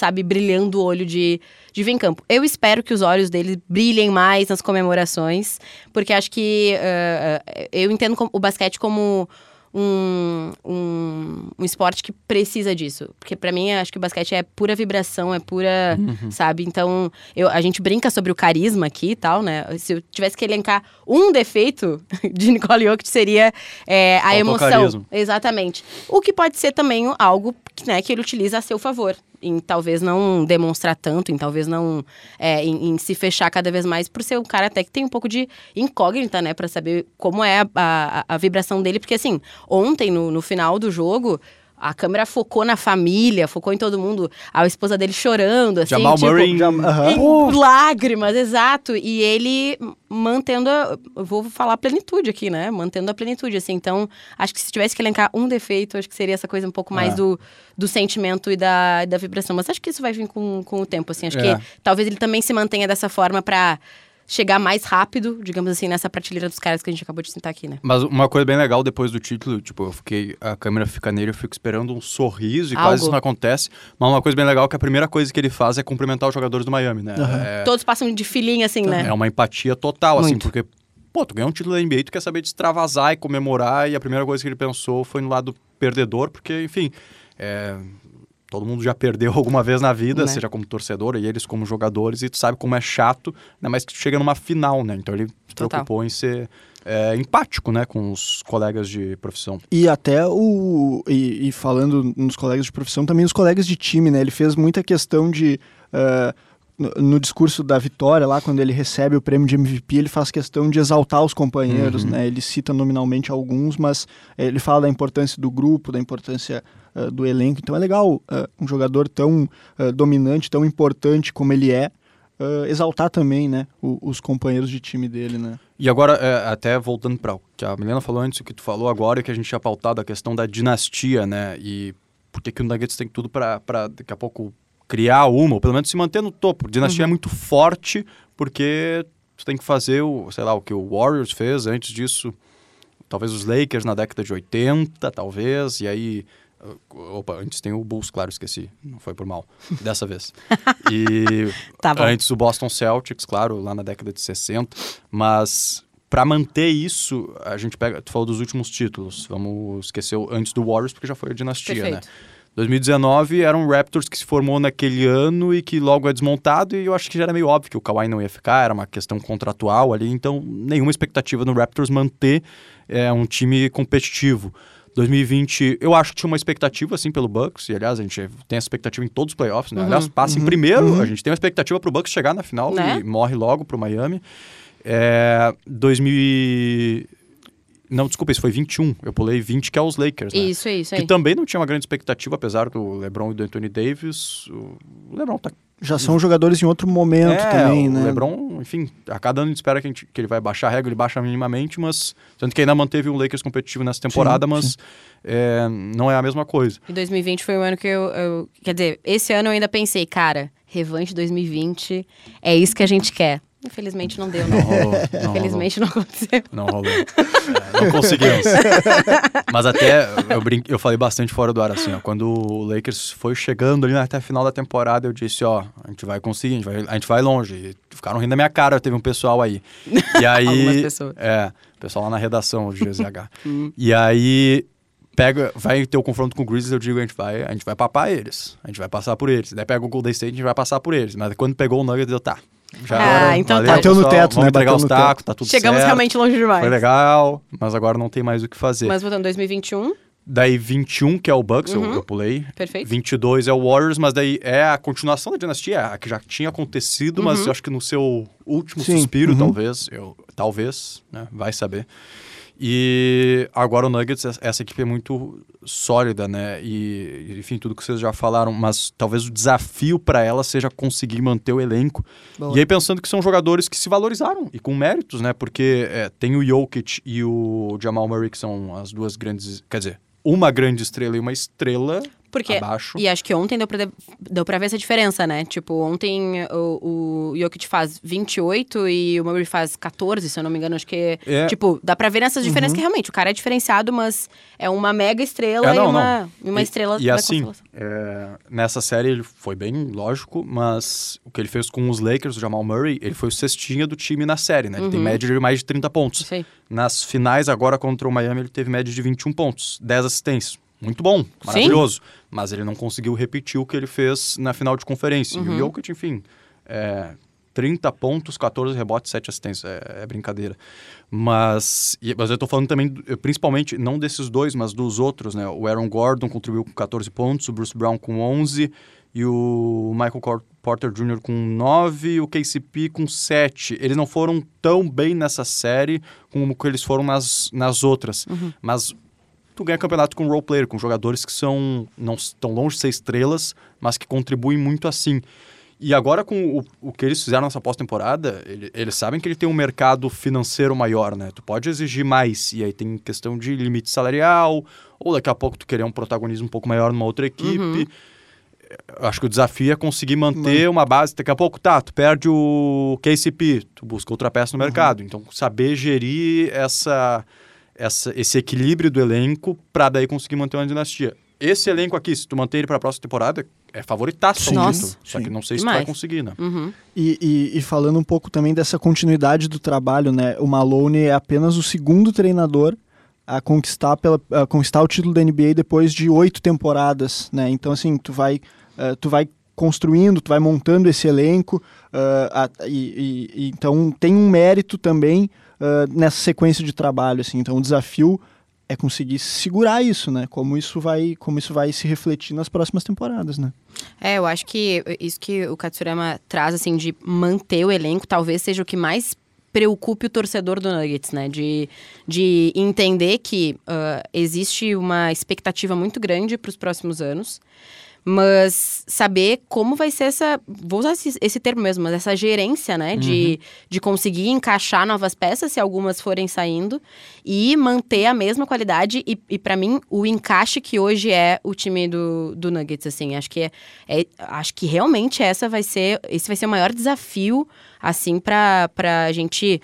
sabe, brilhando o olho de, de ver em campo. Eu espero que os olhos dele brilhem mais nas comemorações, porque acho que uh, eu entendo o basquete como um, um, um, esporte que precisa disso. Porque para mim, acho que o basquete é pura vibração, é pura, uhum. sabe? Então, eu, a gente brinca sobre o carisma aqui e tal, né? Se eu tivesse que elencar um defeito de Nicole Jokic, seria é, a emoção. Exatamente. O que pode ser também algo né, que ele utiliza a seu favor em talvez não demonstrar tanto, em talvez não é, em, em, se fechar cada vez mais, por ser um cara até que tem um pouco de incógnita, né, para saber como é a, a, a, vibração dele, porque assim, ontem no, no final do jogo a câmera focou na família, focou em todo mundo. A esposa dele chorando, assim, Jamal tipo, Murray, Jam uh -huh. lágrimas, exato. E ele mantendo, a, vou falar plenitude aqui, né? Mantendo a plenitude, assim. Então, acho que se tivesse que elencar um defeito, acho que seria essa coisa um pouco mais é. do, do sentimento e da, da vibração. Mas acho que isso vai vir com, com o tempo, assim. Acho é. que talvez ele também se mantenha dessa forma para chegar mais rápido, digamos assim, nessa prateleira dos caras que a gente acabou de sentar aqui, né? Mas uma coisa bem legal depois do título, tipo, eu fiquei, a câmera fica nele, eu fico esperando um sorriso e Algo. quase isso não acontece. Mas uma coisa bem legal é que a primeira coisa que ele faz é cumprimentar os jogadores do Miami, né? Uhum. É... Todos passam de filinha, assim, né? É uma empatia total, assim, Muito. assim, porque pô, tu ganhou um título da NBA, tu quer saber de extravasar e comemorar, e a primeira coisa que ele pensou foi no lado perdedor, porque, enfim, é, todo mundo já perdeu alguma vez na vida, né? seja como torcedor e eles como jogadores, e tu sabe como é chato, né? Mas que tu chega numa final, né? Então ele se preocupou em ser é, empático, né, com os colegas de profissão. E até o e, e, falando nos colegas de profissão, também os colegas de time, né? Ele fez muita questão de uh, no, no, discurso da vitória, lá quando ele recebe o prêmio de MVP, ele faz questão de exaltar os companheiros, uhum. né? Ele cita nominalmente alguns, mas ele fala da importância do grupo, da importância uh, do elenco. Então é legal uh, um jogador tão uh, dominante, tão importante como ele é, uh, exaltar também, né, o, os companheiros de time dele, né. E agora, é, até voltando para o que a Milena falou antes, o que tu falou agora, que a gente tinha pautado a questão da dinastia, né, e por que o Nuggets tem tudo para daqui a pouco criar uma, ou pelo menos se manter no topo. Dinastia é uhum. é muito forte, porque tu tem que fazer o, sei lá, o que o Warriors fez antes disso, talvez os Lakers na década de 80, talvez, e aí Opa, antes tem o Bulls, claro, esqueci. Não foi por mal. Dessa vez. E tá antes o Boston Celtics, claro, lá na década de 60. Mas para manter isso, a gente pega. Tu falou dos últimos títulos. Vamos esquecer antes do Warriors, porque já foi a dinastia, né? Perfeito. né? 2019 era um Raptors que se formou naquele ano e que logo é desmontado, e eu acho que já era meio óbvio que o Kawhi não ia ficar, era uma questão contratual ali, então nenhuma expectativa no Raptors manter é, um time competitivo. 2020, eu acho que tinha uma expectativa, assim, pelo Bucks. E, aliás, a gente tem essa expectativa em todos os playoffs, né? Uhum, aliás, passa uhum, em primeiro, uhum. a gente tem uma expectativa para o Bucks chegar na final né? e morre logo para o Miami. É, 2000 não, desculpa, isso foi 21. Eu pulei 20, que é os Lakers, né? Isso, isso. Que também não tinha uma grande expectativa, apesar do LeBron e do Anthony Davis. O LeBron tá já são jogadores em outro momento é, também, o né? O LeBron, enfim, a cada ano a gente espera que, gente, que, ele vai baixar a régua, ele baixa minimamente, mas tanto que ainda manteve um Lakers competitivo nessa temporada, sim, mas sim. É, não é a mesma coisa. E 2020 foi o ano que eu, eu, quer dizer, esse ano eu ainda pensei, cara, revanche 2020 é isso que a gente quer. Infelizmente não deu, né? Não rolou. Não Infelizmente rolou. não aconteceu. Não rolou. É, não conseguimos. Mas até eu, brin... eu falei bastante fora do ar, assim, ó. Quando o Lakers foi chegando ali até a final da temporada, eu disse, ó, a gente vai conseguir, a gente vai, a gente vai longe. E ficaram rindo da minha cara, teve um pessoal aí. E aí. É, pessoal lá na redação de GZH. Hum. e aí pega, vai ter o confronto com o Grizzlies, eu digo, a gente vai, a gente vai papar eles. A gente vai passar por eles. Daí pega o Golden State, a gente vai passar por eles. Mas quando pegou o Nuggets, eu tá. Já ah, então valeu, tá. Bateu no teto, Vamos né? Bateu os tacos, tá tudo Chegamos certo. realmente longe demais. Foi legal, mas agora não tem mais o que fazer. Mas voltando 2021. Daí 21, que é o Bucks, uhum. eu, eu, pulei. Perfeito. 22 é o Warriors, mas daí é a continuação da dinastia, a que já tinha acontecido, uhum. mas eu acho que no seu último Sim. suspiro, uhum. talvez, eu, talvez, né, vai saber. E agora o Nuggets, essa equipe é muito sólida, né? E, enfim, tudo que vocês já falaram, mas talvez o desafio para ela seja conseguir manter o elenco. Boa. E aí pensando que são jogadores que se valorizaram e com méritos, né? Porque é, tem o Jokic e o Jamal Murray, que são as duas grandes. Quer dizer, uma grande estrela e uma estrela porque, abaixo. E acho que ontem deu pra, deu pra ver essa diferença, né? Tipo, ontem o, o Jokic faz 28 e o Murray faz 14, se eu não me engano. Acho que, é. tipo, dá pra ver nessas diferenças uhum. que realmente o cara é diferenciado, mas é uma mega estrela é, não, e uma, não. uma estrela e, assim, é, nessa série ele foi bem lógico, mas o que ele fez com os Lakers, o Jamal Murray, ele foi o cestinha do time na série, né? Ele uhum. tem média de mais de 30 pontos. Nas finais, agora contra o Miami, ele teve média de 21 pontos, 10 assistências muito bom, maravilhoso. Sim. Mas ele não conseguiu repetir o que ele fez na final de conferência. Uhum. E o uhum. Jokic, enfim, é, 30 pontos, 14 rebotes, 7 assistências. É, é brincadeira. Mas, e, mas eu tô falando também, principalmente, não desses dois, mas dos outros, né? O Aaron Gordon contribuiu com 14 pontos, o Bruce Brown com 11 e o Michael Porter Jr. com 9 e o KCP com 7. Eles não foram tão bem nessa série como que eles foram nas, nas outras. Uhum. Mas tu ganha campeonato com role player, com jogadores que são não estão longe de ser estrelas, mas que contribuem muito assim. E agora com o, o que eles fizeram nessa pós-temporada, ele, eles sabem que ele tem um mercado financeiro maior, né? Tu pode exigir mais, e aí tem questão de limite salarial, ou daqui a pouco tu querer um protagonismo um pouco maior numa outra equipe. Uhum. Acho que o desafio é conseguir manter uma base. Daqui a pouco, tá, tu perde o KCP, tu busca outra peça no uhum. mercado. Então, saber gerir essa essa, esse equilíbrio do elenco para daí conseguir manter uma dinastia. Esse elenco aqui, se tu manter ele para a próxima temporada, é favoritaço ao título. Só Sim. que não sei se tu vai conseguir, né? Uhum. E, e, e, falando um pouco também dessa continuidade do trabalho, né? O Malone é apenas o segundo treinador a conquistar, pela, a conquistar o título da NBA depois de oito temporadas, né? Então, assim, tu vai, uh, tu vai construindo, tu vai montando esse elenco, uh, a, e, e, então tem um mérito também uh, nessa sequência de trabalho, assim. Então o desafio é conseguir segurar isso, né? Como isso vai, como isso vai se refletir nas próximas temporadas, né? É, eu acho que isso que o Katsurama traz assim de manter o elenco, talvez seja o que mais preocupe o torcedor do Nuggets, né? De, de entender que uh, existe uma expectativa muito grande para os próximos anos, Mas saber como vai ser essa. Vou usar esse, esse termo mesmo, mas essa gerência, né? De, de conseguir encaixar novas peças, se algumas forem saindo, e manter a mesma qualidade. E, e para mim, o encaixe que hoje é o time do, do Nuggets, assim. Acho que, é, é- acho que realmente essa vai ser. Esse vai ser o maior desafio, assim, pra, pra gente.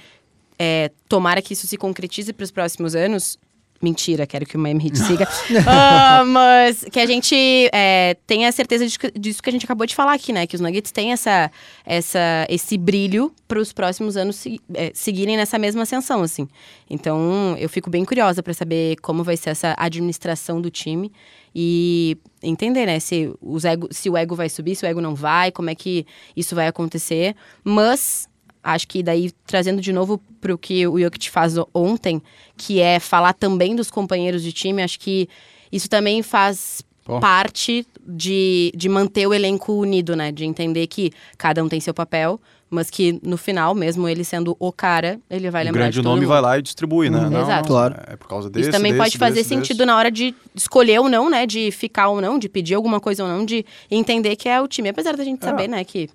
É, tomara que isso se concretize para os próximos anos. Mentira, quero que o Miami Heat siga. Ah, mas que a gente é, tenha certeza disso que- disso que a gente acabou de falar aqui, né? Que os Nuggets têm essa, essa, esse brilho para os próximos anos se- é, seguirem nessa mesma ascensão, assim. Então, eu fico bem curiosa para saber como vai ser essa administração do time e entender, né? Se, os ego, se o ego vai subir, se o ego não vai, como é que isso vai acontecer. Mas acho que daí trazendo de novo para o que o Jokic faz ontem, que é falar também dos companheiros de time, acho que isso também faz parte de, de manter o elenco unido, né? De entender que cada um tem seu papel, mas que no final, mesmo ele sendo o cara, ele vai o lembrar grande de todo nome mundo. vai lá e distribui, né? Uhum. Não, Exato. Claro. É por causa desse, Isso também desse, pode fazer desse, sentido desse. na hora de escolher ou não, né? De ficar ou não, de pedir alguma coisa ou não, de entender que é o time. Apesar da gente É. saber, né, que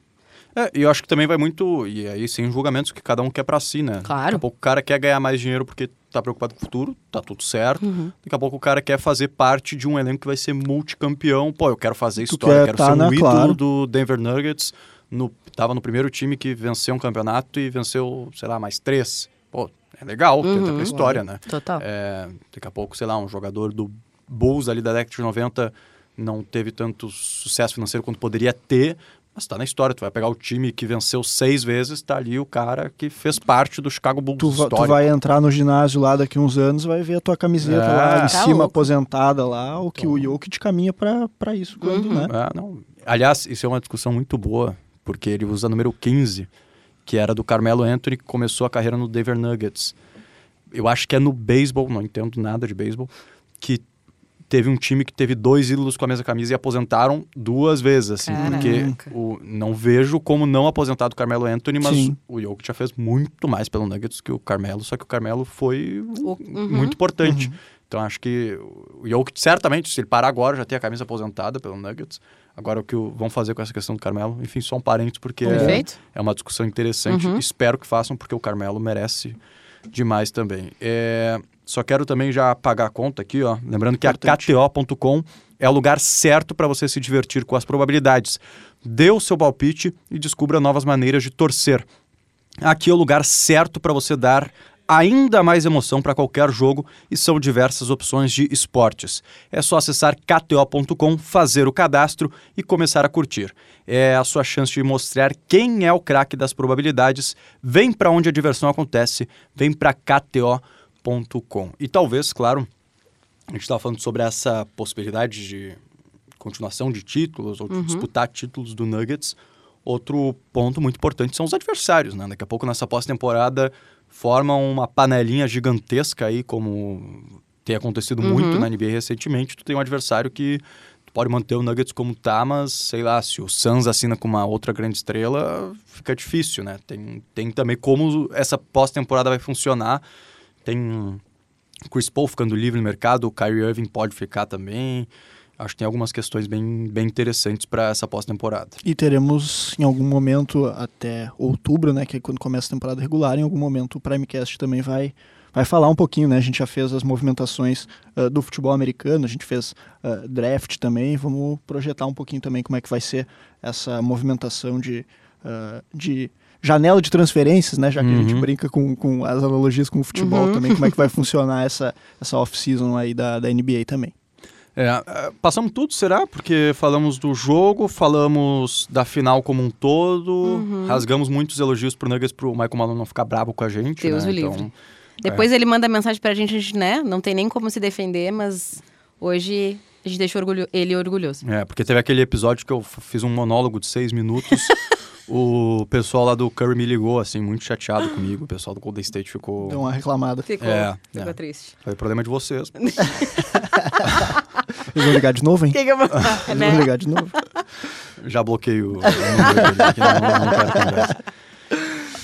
É, e eu acho que também vai muito, e aí sem julgamentos, que cada um quer pra si, né? Claro. Daqui a pouco o cara quer ganhar mais dinheiro porque tá preocupado com o futuro, tá tudo certo. Uhum. Daqui a pouco o cara quer fazer parte de um elenco que vai ser multicampeão. Pô, eu quero fazer Tu história, quer quero tá ser um na- ídolo claro. do Denver Nuggets. No, tava no primeiro time que venceu um campeonato e venceu, sei lá, mais três. Pô, é legal, tenta Uhum. pra história, né? total. É, daqui a pouco, sei lá, um jogador do Bulls ali da década de 90 não teve tanto sucesso financeiro quanto poderia ter, mas tá na história. Tu vai pegar o time que venceu seis vezes, tá ali o cara que fez parte do Chicago Bulls Tu, va- tu vai entrar no ginásio lá daqui uns anos, vai ver a tua camiseta É. lá em Tá cima, louco. aposentada lá, o que o Jokic caminha pra, pra isso, quando, Uhum. né? É, não. Aliás, isso é uma discussão muito boa, porque ele usa número 15, que era do Carmelo Anthony, que começou a carreira no Denver Nuggets. Eu acho que é no beisebol, não entendo nada de beisebol, que teve um time que teve dois ídolos com a mesma camisa e aposentaram duas vezes, assim, Caraca. porque o, não vejo como não aposentar do Carmelo Anthony, mas Sim. o Jokic já fez muito mais pelo Nuggets que o Carmelo, só que o Carmelo foi O- uhum. muito importante. Então acho que o Jokic, certamente, se ele parar agora, já tem a camisa aposentada pelo Nuggets. Agora o que vão fazer com essa questão do Carmelo, enfim, só um parênteses, porque é, é uma discussão interessante. Uhum. Espero que façam, porque o Carmelo merece demais também. É, só quero também já pagar a conta aqui, ó. Lembrando que Importante. a KTO.com é o lugar certo para você se divertir com as probabilidades. Dê o seu palpite e descubra novas maneiras de torcer. Aqui é o lugar certo para você dar ainda mais emoção para qualquer jogo e são diversas opções de esportes. É só acessar kto.com, fazer o cadastro e começar a curtir. É a sua chance de mostrar quem é o craque das probabilidades. Vem para onde a diversão acontece, vem para kto.com. E talvez, claro, a gente estava falando sobre essa possibilidade de continuação de títulos ou de disputar títulos do Nuggets. Outro ponto muito importante são os adversários, né? Daqui a pouco nessa pós-temporada formam uma panelinha gigantesca aí, como tem acontecido muito na NBA recentemente. Tu tem um adversário que tu pode manter o Nuggets como tá, mas sei lá, se o Suns assina com uma outra grande estrela, fica difícil, né? Tem, tem também como essa pós-temporada vai funcionar. Tem Chris Paul ficando livre no mercado, o Kyrie Irving pode ficar também. Acho que tem algumas questões bem, bem interessantes para essa pós-temporada. E teremos em algum momento, até outubro, né, que é quando começa a temporada regular, em algum momento o Primecast também vai, vai falar um pouquinho, né? A gente já fez as movimentações ah, do futebol americano, a gente fez ah, draft também, vamos projetar um pouquinho também como é que vai ser essa movimentação de, ah, de janela de transferências, né? Já que a gente Uhum. brinca com, com as analogias com o futebol Uhum. também, como é que vai funcionar essa, essa off-season aí da, da NBA também. É, é, passamos tudo, será? Porque falamos do jogo, falamos da final como um todo, rasgamos muitos elogios pro Nuggets pro Michael Malone não ficar bravo com a gente. Deus né? o livre. Então, Depois ele manda mensagem pra gente, a gente, né? Não tem nem como se defender, mas hoje a gente deixou orgulho- ele orgulhoso. É, porque teve aquele episódio que eu fiz um monólogo de seis minutos. o pessoal lá do Curry me ligou, assim, muito chateado comigo. O pessoal do Golden State ficou. Deu uma reclamada. Ficou, É, ficou é. triste. Foi problema de vocês. Eles vão ligar de novo, hein? O que, que eu vou Eles vão né? ligar de novo. Já bloqueio o número dele aqui, não, não quero conversa.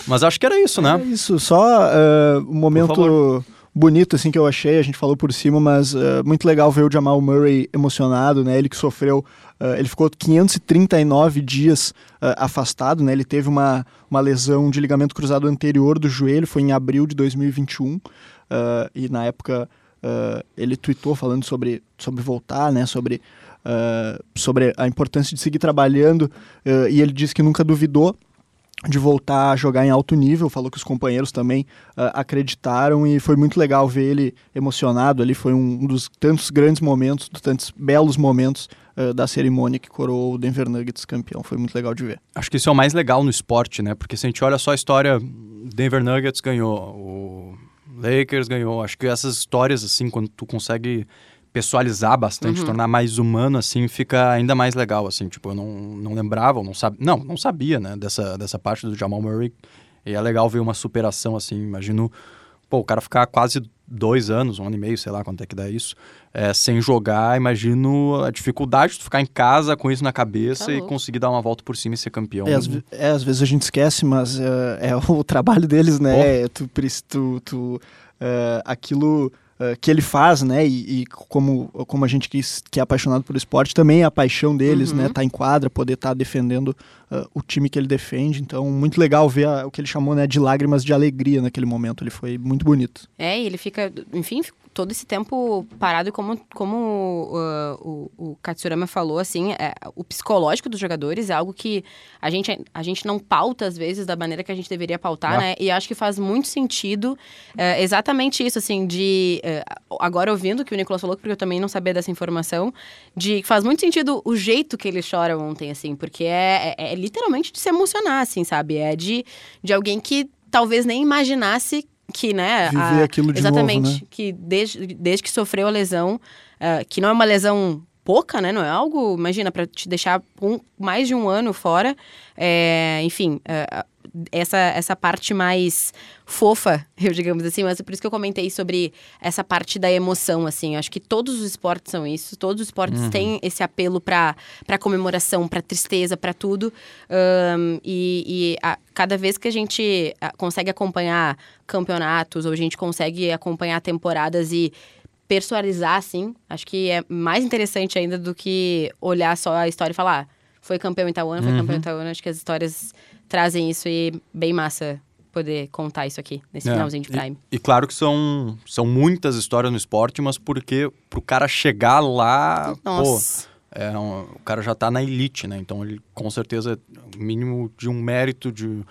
Mas acho que era isso, É né? isso, só uh, um momento, favor. Bonito assim que eu achei, a gente falou por cima, mas uh, muito legal ver o Jamal Murray emocionado, né? Ele que sofreu, uh, ele ficou 539 dias uh, afastado, né? Ele teve uma, uma lesão de ligamento cruzado anterior do joelho, foi em abril de 2021, e na época ele tweetou falando sobre, sobre voltar, né? Sobre, sobre a importância de seguir trabalhando, e ele disse que nunca duvidou de voltar a jogar em alto nível, falou que os companheiros também uh, acreditaram e foi muito legal ver ele emocionado ali, foi um, dos tantos grandes momentos, dos tantos belos momentos uh, da cerimônia que coroou o Denver Nuggets campeão, foi muito legal de ver. Acho que isso é o mais legal no esporte, né, porque se a gente olha só a história, Denver Nuggets ganhou, o Lakers ganhou, acho que essas histórias assim, quando tu consegue pessoalizar bastante, uhum. tornar mais humano, assim, fica ainda mais legal, assim, tipo, eu não, não lembrava, não sabia, não, não sabia, né, dessa, dessa parte do Jamal Murray, e é legal ver uma superação, assim, imagino, pô, o cara ficar quase dois anos, um ano e meio, sei lá quanto é que dá isso, é, sem jogar, imagino a dificuldade de ficar em casa com isso na cabeça tá e conseguir dar uma volta por cima e ser campeão. É, às, é, às vezes a gente esquece, mas uh, é o trabalho deles, né, é, tu, tu, tu uh, aquilo uh, que ele faz, né? E, e, como, como a gente que, que é apaixonado por esporte, também é a paixão deles, né? uhum. né? Tá em quadra, poder estar tá defendendo uh, o time que ele defende. Então, muito legal ver a, o que ele chamou né, de lágrimas de alegria naquele momento. Ele foi muito bonito. É, e ele fica, enfim, todo esse tempo parado, como, como uh, o, o Katsurama falou, assim, é, o psicológico dos jogadores é algo que a gente, a gente não pauta, às vezes, da maneira que a gente deveria pautar, ah. né? E acho que faz muito sentido é, exatamente isso, assim, de... É, agora ouvindo o que o Nicolas falou, porque eu também não sabia dessa informação, de faz muito sentido o jeito que ele chora ontem, assim, porque é, é, é literalmente de se emocionar, assim, sabe? É de, de alguém que talvez nem imaginasse que, né? Viver a, aquilo de exatamente, novo, né? que desde, desde que sofreu a lesão, uh, que não é uma lesão pouca, né? Não é algo, imagina, para te deixar um, mais de um ano fora. É, enfim, uh, essa, essa parte mais fofa, eu digamos assim, mas é por isso que eu comentei sobre essa parte da emoção, assim. Acho que todos os esportes são isso, todos os esportes uhum. têm esse apelo para comemoração, para tristeza, para tudo. Um, e, e a, cada vez que a gente consegue acompanhar campeonatos, ou a gente consegue acompanhar temporadas e personalizar, assim, acho que é mais interessante ainda do que olhar só a história e falar, ah, foi campeão ano, foi uhum. campeão ano. Acho que as histórias trazem isso e bem massa poder contar isso aqui, nesse é, finalzinho de Prime. E, e, claro que são, são muitas histórias no esporte, mas porque pro cara chegar lá, Nossa. pô, é um, o cara já tá na elite, né? Então ele com certeza é o mínimo de um mérito de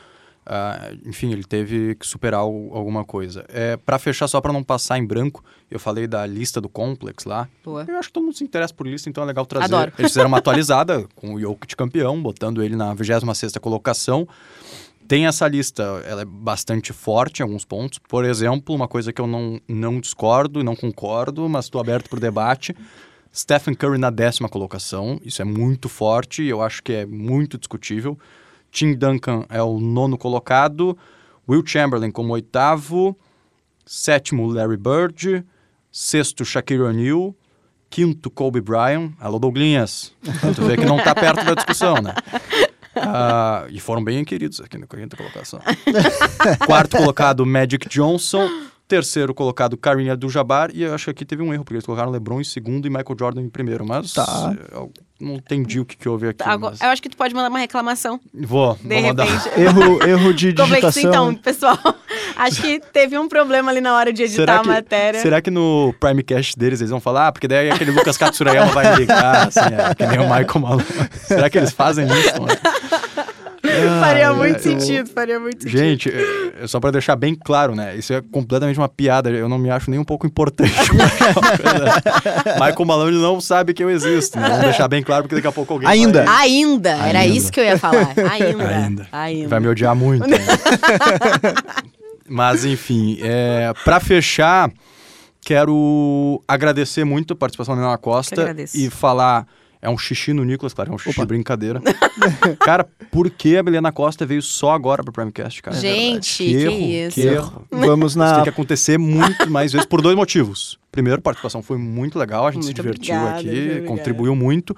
Uh, enfim, ele teve que superar o, alguma coisa. É, para fechar, só para não passar em branco, eu falei da lista do Complex lá. Boa. Eu acho que todo mundo se interessa por lista, então é legal trazer. Adoro. Eles fizeram uma atualizada com o Jokic campeão, botando ele na 26ª colocação. Tem essa lista, ela é bastante forte em alguns pontos. Por exemplo, uma coisa que eu não, não discordo e não concordo, mas estou aberto para o debate. Stephen Curry na décima colocação, isso é muito forte e eu acho que é muito discutível. Tim Duncan é o nono colocado, Will Chamberlain como oitavo, sétimo Larry Bird, sexto Shaquille O'Neal, quinto Kobe Bryant. Alô, Douglinhas. Tu vê que não está perto da discussão, né? Uh, e foram bem queridos aqui na quinta colocação. Quarto colocado, Magic Johnson. Terceiro colocado, Karim Abdul-Jabbar. E eu acho que aqui teve um erro, porque eles colocaram LeBron em segundo e Michael Jordan em primeiro. Mas tá. eu não entendi o que, que houve aqui. Agora, mas... Eu acho que tu pode mandar uma reclamação. Vou, de vou mandar. erro, erro de digitação. Então, pessoal, acho que teve um problema ali na hora de editar será a matéria. Será que no Primecast deles eles vão falar? Ah, porque daí aquele Lucas Katsurayama vai ligar, assim, é, que nem o Michael Malone. será que eles fazem isso? Né? faria muito sentido, faria muito sentido. Gente, é, é só para deixar bem claro, né? Isso é completamente uma piada. Eu não me acho nem um pouco importante. Michael Malone não sabe que eu existo. Né? Vamos deixar bem claro, porque daqui a pouco alguém. Ainda. Vai... Ainda. Era Ainda. isso que eu ia falar. Ainda. Ainda. Ainda. Vai me odiar muito. Né? Mas, enfim, é, para fechar, quero agradecer muito a participação da Ana Costa e falar é um xixi no Nicolas, claro, é um xixi Opa. brincadeira. cara, por que a Milena Costa veio só agora pro Primecast, cara? Gente, que, que erro, isso. Que erro. Vamos na... Isso tem que acontecer muito mais vezes por dois motivos. Primeiro, a participação foi muito legal, a gente muito se divertiu obrigada, aqui, contribuiu muito.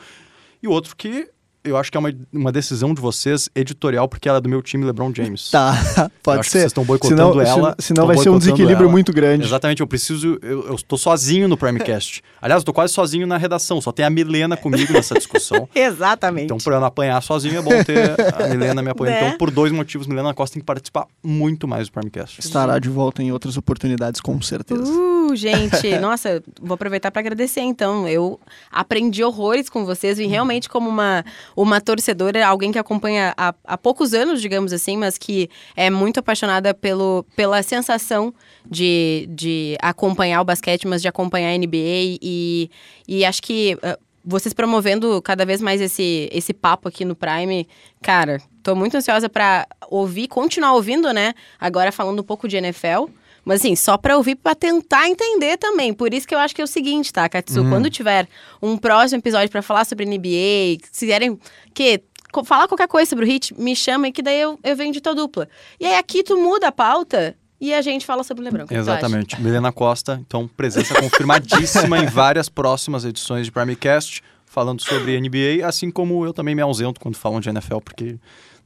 E outro que eu acho que é uma, uma decisão de vocês editorial, porque ela é do meu time LeBron James. Tá, pode ser. vocês estão boicotando senão, ela, se- Senão vai ser um desequilíbrio ela. muito grande. Exatamente, eu preciso. Eu, tô sozinho no Primecast. Aliás, eu tô quase sozinho na redação, só tem a Milena comigo nessa discussão. Exatamente. Então, pra eu não apanhar sozinho, é bom ter a Milena me apoiando. Né? Então, por dois motivos, Milena Costa tem que participar muito mais do Primecast. Estará de volta em outras oportunidades, com certeza. Uh, gente, nossa, vou aproveitar para agradecer então. Eu aprendi horrores com vocês, vim realmente como uma, uma torcedora, alguém que acompanha há, há poucos anos, digamos assim, mas que é muito apaixonada pelo, pela sensação de, de acompanhar o basquete, mas de acompanhar a NBA e, e acho que. ah, vocês promovendo cada vez mais esse, esse papo aqui no Prime, cara, tô muito ansiosa pra ouvir, continuar ouvindo, né? Agora falando um pouco de NFL. Mas assim, só pra ouvir pra tentar entender também. Por isso que eu acho que é o seguinte, tá, Katsu? Quando tiver um próximo episódio pra falar sobre NBA, se quiserem que falar qualquer coisa sobre o Hit, me chamem que daí eu, eu venho de tua dupla. E aí aqui tu muda a pauta e a gente fala sobre o Lebron. Exatamente. Milena Costa, então, presença confirmadíssima em várias próximas edições de Primecast, falando sobre NBA, assim como eu também me ausento quando falam de NFL, porque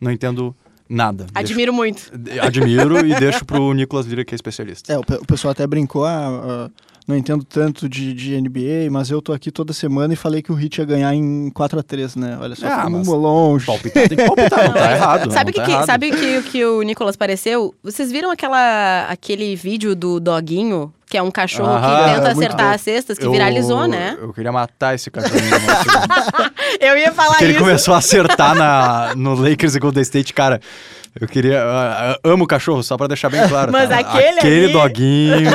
não entendo nada. Admiro muito. Deixo- admiro e deixo pro Nicolas Lira, que é especialista. É, o, o pessoal até brincou, ah, ah, não entendo tanto de, de NBA, mas eu tô aqui toda semana e falei que o Heat ia ganhar em 4x3, né? Olha só, Ah, mas- longe. Palpitar tem que palpitar, não tá errado. Sabe o não que, tá que- errado. sabe o que, que o Nicolas pareceu? Vocês viram aquela, aquele vídeo do doguinho, que é um cachorro Aham, que tenta muito acertar bom. as cestas, que Eu- viralizou, né? Eu queria matar esse cachorrinho. né? Eu ia falar Porque ele isso. começou a acertar na, no Lakers e Golden State, cara. Eu queria. ah, ah, amo cachorro, só pra deixar bem claro. Mas tá? aquele Aquele ali- doguinho.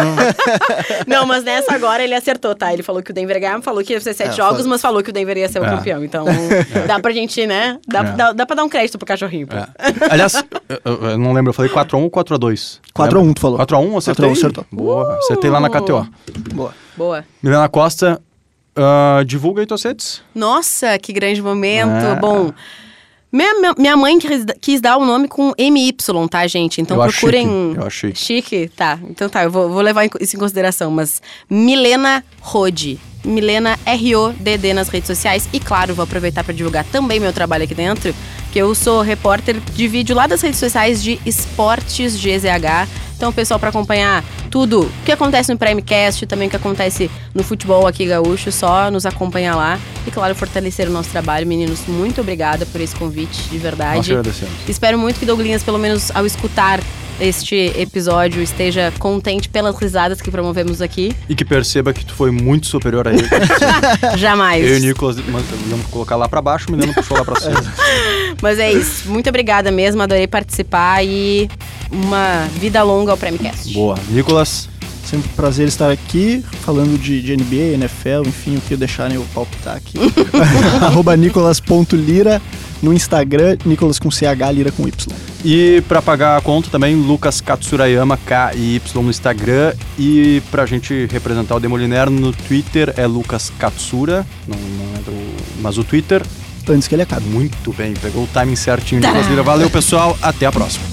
Não, mas nessa agora ele acertou, tá? Ele falou que o Denver ganhava, falou que ia ser sete É, jogos, foi- mas falou que o Denver ia ser o É. campeão. Então, dá pra gente, né? Dá, É. dá, dá pra dar um crédito pro cachorrinho. É. Aliás, eu, eu- eu não lembro, eu falei 4x1 ou 4x2? 4x1 tu falou. 4x1, acertei? 4x1 acertou. Boa, acertei lá na KTO. Boa. Boa. Milena Costa, ah, divulga aí tuas redes. Nossa, que grande momento. É. Bom. Minha, minha- mãe quis, quis dar o nome com MY, tá, gente? Então Eu procurem. chique, eu chique. Chique? Tá. Então tá, eu vou, vou levar isso em consideração. Mas Milena Rode. Milena R-O-D-D nas redes sociais. E claro, vou aproveitar para divulgar também meu trabalho aqui dentro, que eu sou repórter de vídeo lá das redes sociais de Esportes GZH. Então, pessoal, para acompanhar tudo o que acontece no Primecast, também o que acontece no futebol aqui gaúcho, só nos acompanhar lá. E, claro, fortalecer o nosso trabalho. Meninos, muito obrigada por esse convite, de Nós verdade. agradecemos. Espero muito que Douglinhas, pelo menos ao escutar este episódio, esteja contente pelas risadas que promovemos aqui. E que perceba que tu foi muito superior a ele. Jamais. Eu e o Nicolas mas, íamos colocar lá pra baixo, o menino puxou lá pra cima. Mas é isso. Muito obrigada mesmo, adorei participar e uma vida longa ao Premicast. Boa. Nicolas, Sempre um prazer estar aqui, falando de, de NBA, NFL, enfim, o que deixarem eu palpitar aqui. Arroba nicolas.lira no Instagram, Nicolas com CH, Lira com Y. E pra pagar a conta também, Lucas Katsurayama, K e Y no Instagram. E pra gente representar o Demoliner no Twitter é Lucas Katsura, não, não é do, mas o Twitter, Antes que ele acabe. muito bem, pegou o timing certinho. Nicolas Lira, valeu pessoal, até a próxima.